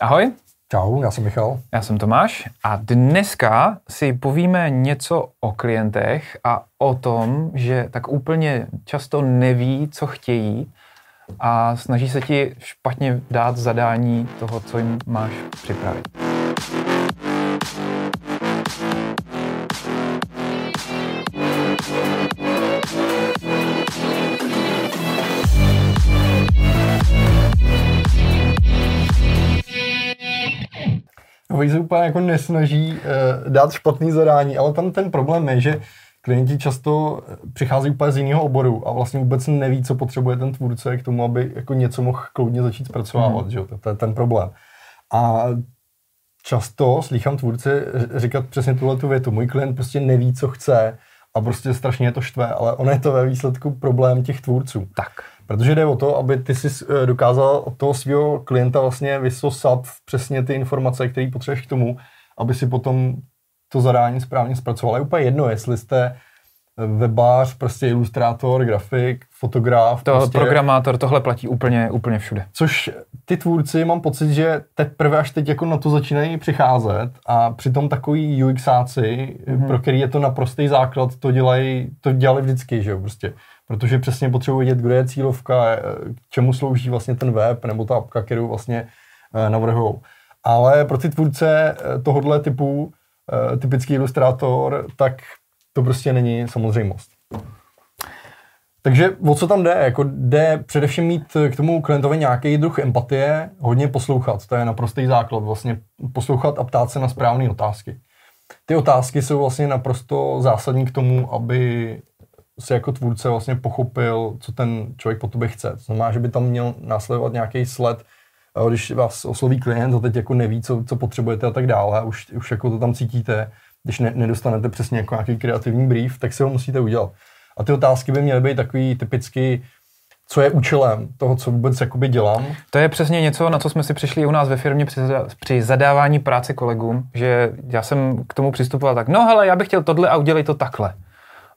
Ahoj. Čau, já jsem Michal. Já jsem Tomáš a dneska si povíme něco o klientech a o tom, že tak úplně často neví, co chtějí a snaží se ti špatně dát zadání toho, co jim máš připravit. Oni se úplně jako nesnaží uh, dát špatný zadání, ale tam ten problém je, že klienti často přichází úplně z jiného oboru a vlastně vůbec neví, co potřebuje ten tvůrce k tomu, aby jako něco mohl kloudně začít zpracovávat, mm. že? To, to je ten problém. A často slychám tvůrce říkat přesně tuhle tu větu. Můj klient prostě neví, co chce a prostě strašně je to štve, ale ono je to ve výsledku problém těch tvůrců. Tak. Protože jde o to, aby ty si eh, dokázal od toho svého klienta vlastně vysosat přesně ty informace, které potřebuješ k tomu, aby si potom to zadání správně zpracoval. Je úplně jedno, jestli jste webář, prostě ilustrátor, grafik, fotograf. To prostě, programátor, tohle platí úplně, úplně všude. Což ty tvůrci, mám pocit, že teprve až teď jako na to začínají přicházet a přitom takový UXáci, mm-hmm. pro který je to naprostý základ, to dělají, to dělali vždycky, že jo, prostě. Protože přesně potřebuji vědět, kdo je cílovka, eh, k čemu slouží vlastně ten web nebo ta apka, kterou vlastně eh, navrhují. Ale pro ty tvůrce eh, tohohle typu, typický ilustrátor, tak to prostě není samozřejmost. Takže o co tam jde? Jako jde především mít k tomu klientovi nějaký druh empatie, hodně poslouchat, to je naprostý základ, vlastně poslouchat a ptát se na správné otázky. Ty otázky jsou vlastně naprosto zásadní k tomu, aby si jako tvůrce vlastně pochopil, co ten člověk po tobě chce. To znamená, že by tam měl následovat nějaký sled, když vás osloví klient a teď jako neví, co, co potřebujete a tak dále, už, už jako to tam cítíte, když ne, nedostanete přesně jako nějaký kreativní brief, tak si ho musíte udělat. A ty otázky by měly být takový typicky, co je účelem toho, co vůbec jakoby dělám. To je přesně něco, na co jsme si přišli u nás ve firmě při, při zadávání práce kolegům, že já jsem k tomu přistupoval tak, no hele, já bych chtěl tohle a udělej to takhle.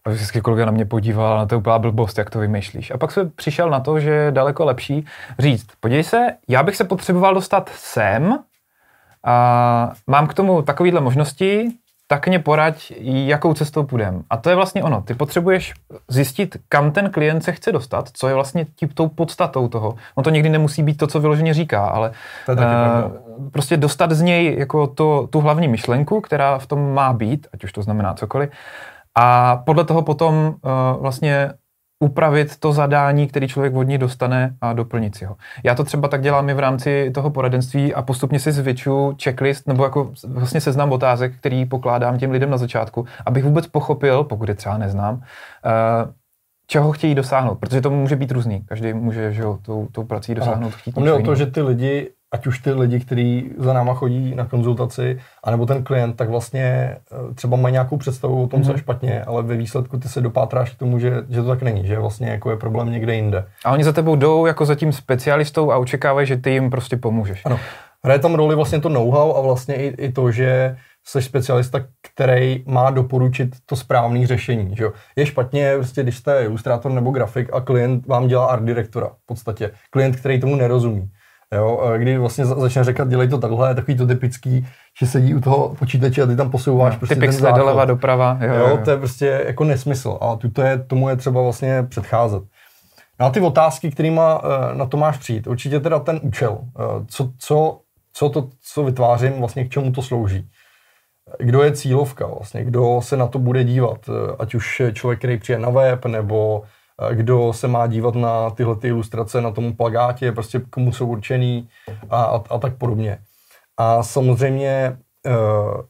A vždycky kolega na mě podíval, na to úplná blbost, jak to vymýšlíš. A pak jsem přišel na to, že je daleko lepší říct, podívej se, já bych se potřeboval dostat sem, a mám k tomu takovýhle možnosti, tak mě poraď, jakou cestou půjdeme. A to je vlastně ono. Ty potřebuješ zjistit, kam ten klient se chce dostat, co je vlastně tím, tou podstatou toho. On to někdy nemusí být to, co vyloženě říká, ale uh, prostě dostat z něj jako to, tu hlavní myšlenku, která v tom má být, ať už to znamená cokoliv, a podle toho potom uh, vlastně upravit to zadání, který člověk od ní dostane a doplnit si ho. Já to třeba tak dělám i v rámci toho poradenství a postupně si zvětšu checklist nebo jako vlastně seznam otázek, který pokládám těm lidem na začátku, abych vůbec pochopil, pokud je třeba neznám, uh, čeho chtějí dosáhnout, protože to může být různý. Každý může že jo, tou, tou prací dosáhnout. Mně o to, že ty lidi ať už ty lidi, kteří za náma chodí na konzultaci, anebo ten klient, tak vlastně eh, třeba mají nějakou představu o tom, mm-hmm. co je mhm. špatně, ale ve výsledku ty se dopátráš k tomu, že, že to tak není, že vlastně jako je problém někde jinde. A oni za tebou jdou jako za tím specialistou a očekávají, že ty jim prostě pomůžeš. Ano. Hraje tam roli vlastně to know-how a vlastně i, i to, že jsi specialista, který má doporučit to správné řešení. Že? Je špatně, prostě, když jste ilustrátor nebo grafik a klient vám dělá art direktora v podstatě. Klient, který tomu nerozumí. Jo, kdy vlastně začne říkat, dělej to takhle, takový to typický, že sedí u toho počítače a ty tam posouváš no, prostě ten základ. doleva doprava. Jo, jo, jo, to je prostě jako nesmysl a tuto je, tomu je třeba vlastně předcházet. No a ty otázky, kterýma eh, na to máš přijít, určitě teda ten účel, eh, co, co, co to, co vytvářím, vlastně k čemu to slouží. Kdo je cílovka vlastně, kdo se na to bude dívat, eh, ať už člověk, který přijde na web, nebo kdo se má dívat na tyhle ty ilustrace na tom plagátě, prostě komu jsou určený a, a, a tak podobně. A samozřejmě uh,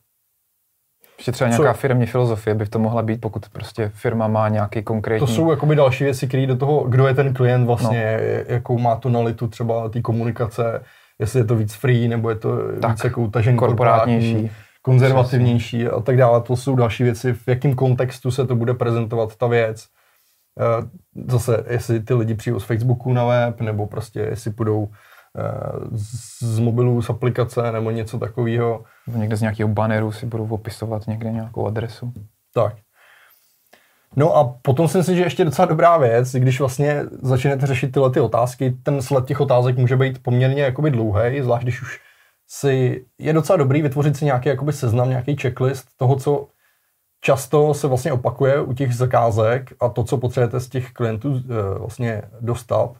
ještě třeba nějaká co? firmní filozofie by to mohla být, pokud prostě firma má nějaký konkrétní... To jsou jakoby další věci, které do toho, kdo je ten klient vlastně, no. jakou má tonalitu třeba té komunikace, jestli je to víc free, nebo je to tak, víc jako utažený korporátnější, konzervativnější a tak dále. To jsou další věci, v jakém kontextu se to bude prezentovat ta věc. Eh, zase, jestli ty lidi přijdou z Facebooku na web, nebo prostě jestli půjdou eh, z mobilu, z aplikace, nebo něco takového. Někde z nějakého banneru si budou opisovat někde nějakou adresu. Tak. No a potom si myslím, že ještě docela dobrá věc, když vlastně začnete řešit tyhle ty otázky, ten sled těch otázek může být poměrně jakoby dlouhý, zvlášť když už si je docela dobrý vytvořit si nějaký jakoby seznam, nějaký checklist toho, co často se vlastně opakuje u těch zakázek a to, co potřebujete z těch klientů eh, vlastně dostat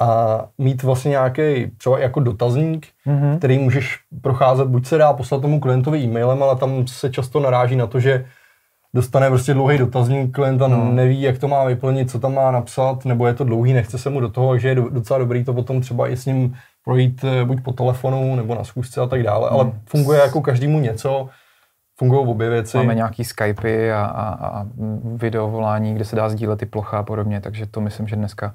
a mít vlastně nějaký třeba jako dotazník, mm-hmm. který můžeš procházet, buď se dá poslat tomu klientovi e-mailem, ale tam se často naráží na to, že dostane prostě dlouhý dotazník, klient a no. neví, jak to má vyplnit, co tam má napsat, nebo je to dlouhý, nechce se mu do toho, takže je docela dobrý to potom třeba i s ním projít eh, buď po telefonu, nebo na schůzce a tak dále, ale hmm. funguje jako každému něco, fungují obě věci. Máme nějaký Skypey a, a, a videovolání, kde se dá sdílet ty plocha a podobně, takže to myslím, že dneska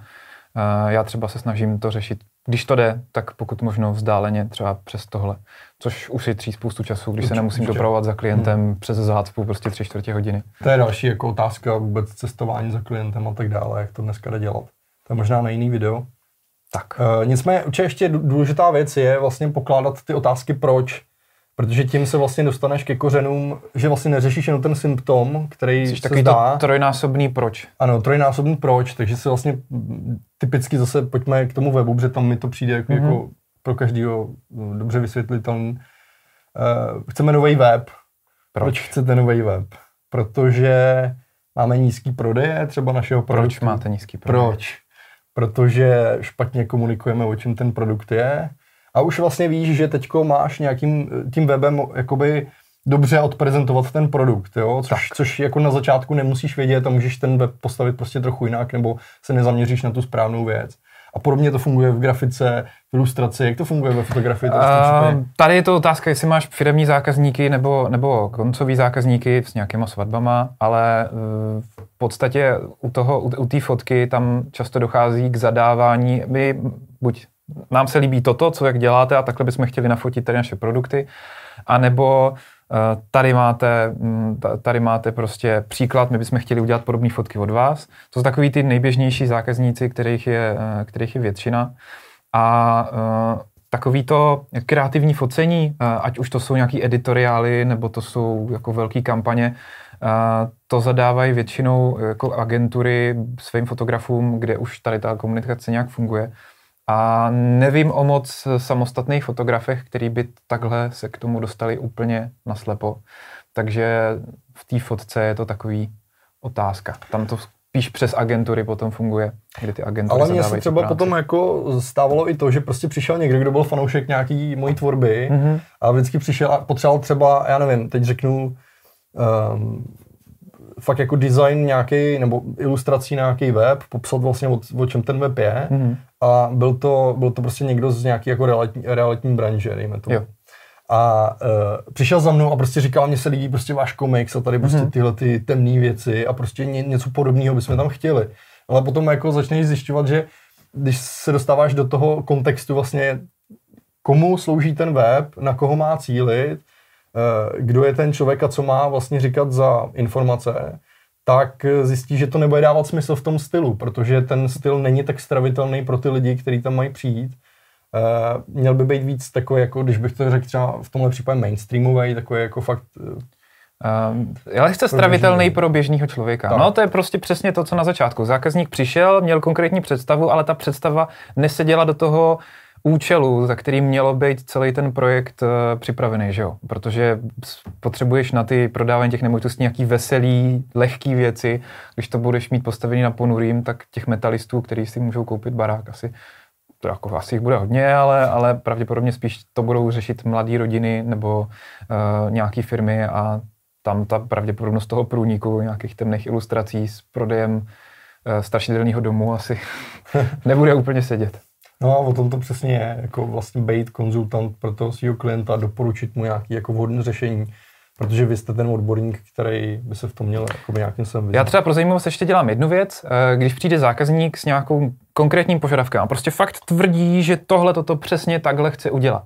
uh, já třeba se snažím to řešit. Když to jde, tak pokud možno vzdáleně třeba přes tohle, což ušetří spoustu času, když určitě, se nemusím určitě. dopravovat za klientem hmm. přes zácpu prostě tři čtvrtě hodiny. To je další jako otázka vůbec cestování za klientem a tak dále, jak to dneska jde dělat. To je možná na jiný video. Tak. Uh, nicméně určitě ještě důležitá věc je vlastně pokládat ty otázky proč, protože tím se vlastně dostaneš ke kořenům, že vlastně neřešíš jenom ten symptom, který Jsi se zdá. To trojnásobný proč. Ano, trojnásobný proč, takže se vlastně typicky zase pojďme k tomu webu, protože tam mi to přijde jako, mm-hmm. jako pro každého no, dobře vysvětlitelný. Uh, chceme nový web. Proč? proč chcete nový web? Protože máme nízký prodeje třeba našeho produktu. Proč máte nízký prodeje? Proč? Protože špatně komunikujeme, o čem ten produkt je a už vlastně víš, že teďko máš nějakým tím webem jakoby dobře odprezentovat ten produkt, jo? Což, což jako na začátku nemusíš vědět a můžeš ten web postavit prostě trochu jinak nebo se nezaměříš na tu správnou věc. A podobně to funguje v grafice, v ilustraci. Jak to funguje ve fotografii? Uh, tady je to otázka, jestli máš firmní zákazníky nebo, nebo koncový zákazníky s nějakýma svatbama, ale uh, v podstatě u toho, u, u té fotky tam často dochází k zadávání. My buď nám se líbí toto, co jak děláte a takhle bychom chtěli nafotit tady naše produkty, anebo eh, tady máte, mm, tady máte prostě příklad, my bychom chtěli udělat podobné fotky od vás. To jsou takový ty nejběžnější zákazníci, kterých je, eh, kterých je většina. A uh, takový to kreativní focení, ať už to jsou nějaký editoriály, nebo to jsou jako velké kampaně, to zadávají většinou jako agentury svým fotografům, kde už tady ta komunikace nějak funguje. A nevím o moc samostatných fotografech, který by takhle se k tomu dostali úplně naslepo. Takže v té fotce je to takový otázka. Tam to spíš přes agentury potom funguje, kde ty agentury Ale mně se třeba potom jako stávalo i to, že prostě přišel někdo, kdo byl fanoušek nějaký mojí tvorby mm-hmm. a vždycky přišel a potřeboval třeba, já nevím, teď řeknu, um, fakt jako design nějaký, nebo ilustrací nějaký web, popsat vlastně o, o čem ten web je mm-hmm. a byl to, byl to prostě někdo z nějaký jako realitní, realitní branže, dejme to. Jo. A uh, přišel za mnou a prostě říkal, mně se líbí prostě váš komiks a tady prostě mm-hmm. tyhle ty temné věci a prostě ně, něco podobného bychom tam chtěli. Ale potom jako začneš zjišťovat, že když se dostáváš do toho kontextu vlastně, komu slouží ten web, na koho má cílit, kdo je ten člověk a co má vlastně říkat za informace, tak zjistí, že to nebude dávat smysl v tom stylu, protože ten styl není tak stravitelný pro ty lidi, kteří tam mají přijít. Uh, měl by být víc takový, jako když bych to řekl třeba v tomhle případě mainstreamový, takový jako fakt Um, je lehce stravitelný pro běžného člověka. Tak. No to je prostě přesně to, co na začátku. Zákazník přišel, měl konkrétní představu, ale ta představa neseděla do toho účelu, za který mělo být celý ten projekt uh, připravený, že jo? Protože potřebuješ na ty prodávání těch nemovitostí nějaký veselý, lehký věci. Když to budeš mít postavený na ponurým, tak těch metalistů, kteří si můžou koupit barák, asi to jako asi jich bude hodně, ale, ale pravděpodobně spíš to budou řešit mladé rodiny nebo uh, nějaké firmy a tam ta pravděpodobnost toho průniku nějakých temných ilustrací s prodejem uh, strašidelného domu asi nebude úplně sedět. No a o tom to přesně je, jako vlastně být konzultant pro toho svého klienta, doporučit mu nějaký jako vhodné řešení, protože vy jste ten odborník, který by se v tom měl jako nějakým způsobem vyznat. Já třeba pro zajímavost ještě dělám jednu věc, eh, když přijde zákazník s nějakou konkrétním požadavkem a prostě fakt tvrdí, že tohle toto přesně takhle chce udělat,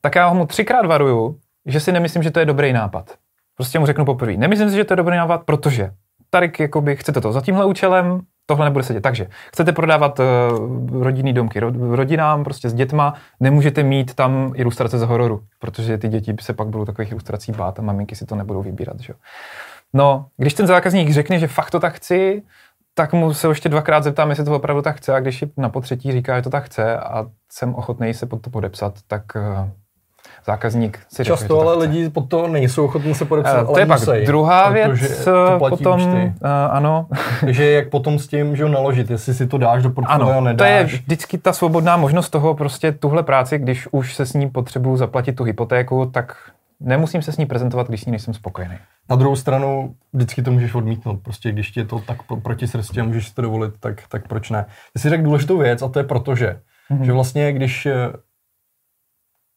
tak já mu třikrát varuju, že si nemyslím, že to je dobrý nápad. Prostě mu řeknu poprvé, nemyslím si, že to je dobrý nápad, protože tady jakoby chcete to za tímhle účelem, tohle nebude sedět. Takže chcete prodávat uh, rodinný domky ro, rodinám, prostě s dětma, nemůžete mít tam ilustrace z hororu, protože ty děti se pak budou takových ilustrací bát a maminky si to nebudou vybírat. Že? No, když ten zákazník řekne, že fakt to tak chci, tak mu se ještě dvakrát zeptám, jestli to opravdu tak chce a když na potřetí říká, že to tak chce a jsem ochotný se pod to podepsat, tak uh, zákazník si Často že ale lidi pod to nejsou ochotní se podepsat, Eh, ale To je pak musí, druhá věc, to eh, platí potom, účty. eh, ano, Takže jak potom s tím, že ho naložit, jestli si to dáš do portfolia, ano, nedáš. to je vždycky ta svobodná možnost toho, prostě tuhle práci, když už se s ní potřebuju zaplatit tu hypotéku, tak nemusím se s ní prezentovat, když s ní nejsem spokojený. Na druhou stranu vždycky to můžeš odmítnout. Prostě když ti je to tak pro- proti srsti a můžeš si to dovolit, tak, tak proč ne? Ty si řekl důležitou věc a to je proto, že, Mhm. že vlastně když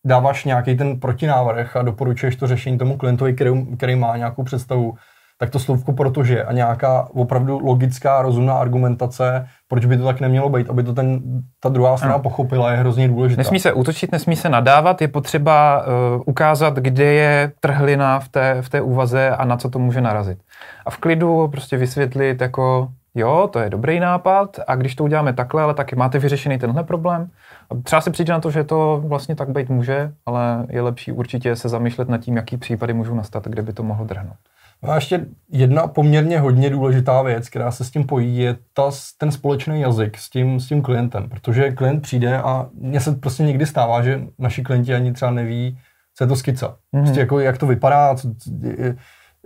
dáváš nějaký ten protinávrh a doporučuješ to řešení tomu klientovi, který, který má nějakou představu, tak to slovko protože a nějaká opravdu logická, rozumná argumentace, proč by to tak nemělo být, aby to ten, ta druhá strana Ano. pochopila, je hrozně důležitá. Nesmí se útočit, nesmí se nadávat, je potřeba uh, ukázat, kde je trhlina v té, v té úvaze a na co to může narazit. A v klidu prostě vysvětlit jako, jo, to je dobrý nápad a když to uděláme takhle, ale taky máte vyřešený tenhle problém. A třeba si přijde na to, že to vlastně tak být může, ale je lepší určitě se zamýšlet nad tím, jaký případy můžou nastat, kde by to mohlo drhnout. No a ještě jedna poměrně hodně důležitá věc, která se s tím pojí, je ta, ten společný jazyk s tím, s tím klientem. Protože klient přijde a mně se prostě někdy stává, že naši klienti ani třeba neví, co je to skica. Mm-hmm. Prostě jako, jak to vypadá, co,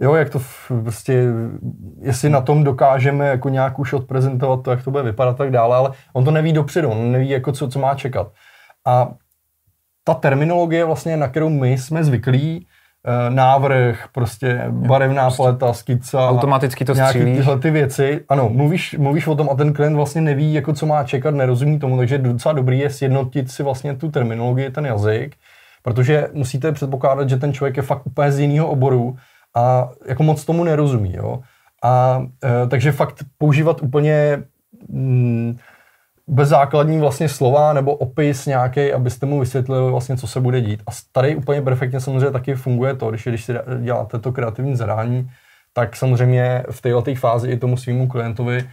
jo, jak to v- prostě, jestli na tom dokážeme jako nějak už odprezentovat to, jak to bude vypadat a tak dále, ale on to neví dopředu, on neví, jako co, co má čekat. A ta terminologie vlastně, na kterou my jsme zvyklí, eh, návrh, prostě barevná paleta, skica, Automaticky to nějaký střílíš. tyhle ty věci. Ano, mluvíš, mluvíš o tom a ten klient vlastně neví, jako co má čekat, nerozumí tomu, takže docela dobrý je sjednotit si vlastně tu terminologii, ten jazyk, protože musíte předpokládat, že ten člověk je fakt úplně z jiného oboru a jako moc tomu nerozumí, jo. A e, takže fakt používat úplně mm, bezzákladní vlastně slova nebo opis nějaký, abyste mu vysvětlili vlastně, co se bude dít. A tady úplně perfektně samozřejmě taky funguje to, když, když si děláte to kreativní zadání, tak samozřejmě v této fázi i tomu svýmu klientovi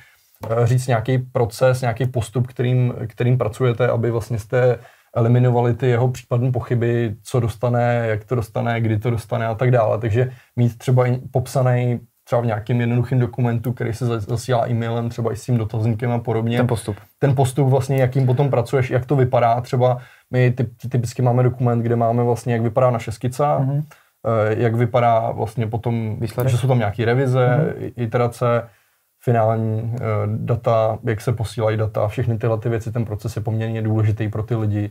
eh, říct nějaký proces, nějaký postup, kterým, kterým pracujete, aby vlastně jste eliminovali ty jeho případné pochyby, co dostane, jak to dostane, kdy to dostane a tak dále. Takže mít třeba popsaný třeba v nějakém jednoduchém dokumentu, který se zas- zasílá e-mailem, třeba i s tím dotazníkem a podobně. Ten postup. ten postup vlastně, jakým potom pracuješ, jak to vypadá. Třeba my typ, typicky máme dokument, kde máme vlastně, jak vypadá naše skica, mm-hmm. jak vypadá vlastně potom, Výsledek. že jsou tam nějaké revize, mm-hmm. iterace, finální eh, data, jak se posílají data, všechny tyhle ty věci, ten proces je poměrně důležitý pro ty lidi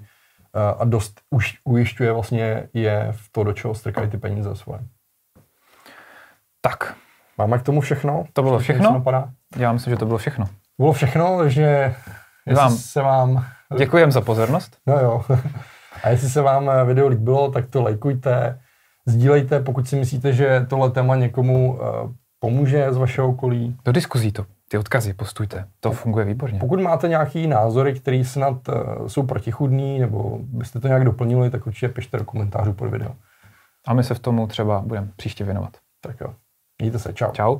a dost už ujišťuje vlastně je v to, do čeho strkají ty peníze svoje. Tak, Máme k tomu všechno? To bylo všechno? Napadá? já myslím, že to bylo všechno. Bylo všechno, takže Vám. se vám Děkujem za pozornost. No jo. A jestli se vám eh, video líbilo, tak to lajkujte, sdílejte, pokud si myslíte, že tohle téma někomu eh, pomůže z vašeho okolí. Do diskuzí to. Ty odkazy postujte. To funguje výborně. Pokud máte nějaký názory, které snad eh, jsou protichudný, nebo byste to nějak doplnili, tak určitě pište do komentářů pod video. A my se v tomu třeba budeme příště věnovat. Tak jo. Mějte se, čau. Čau.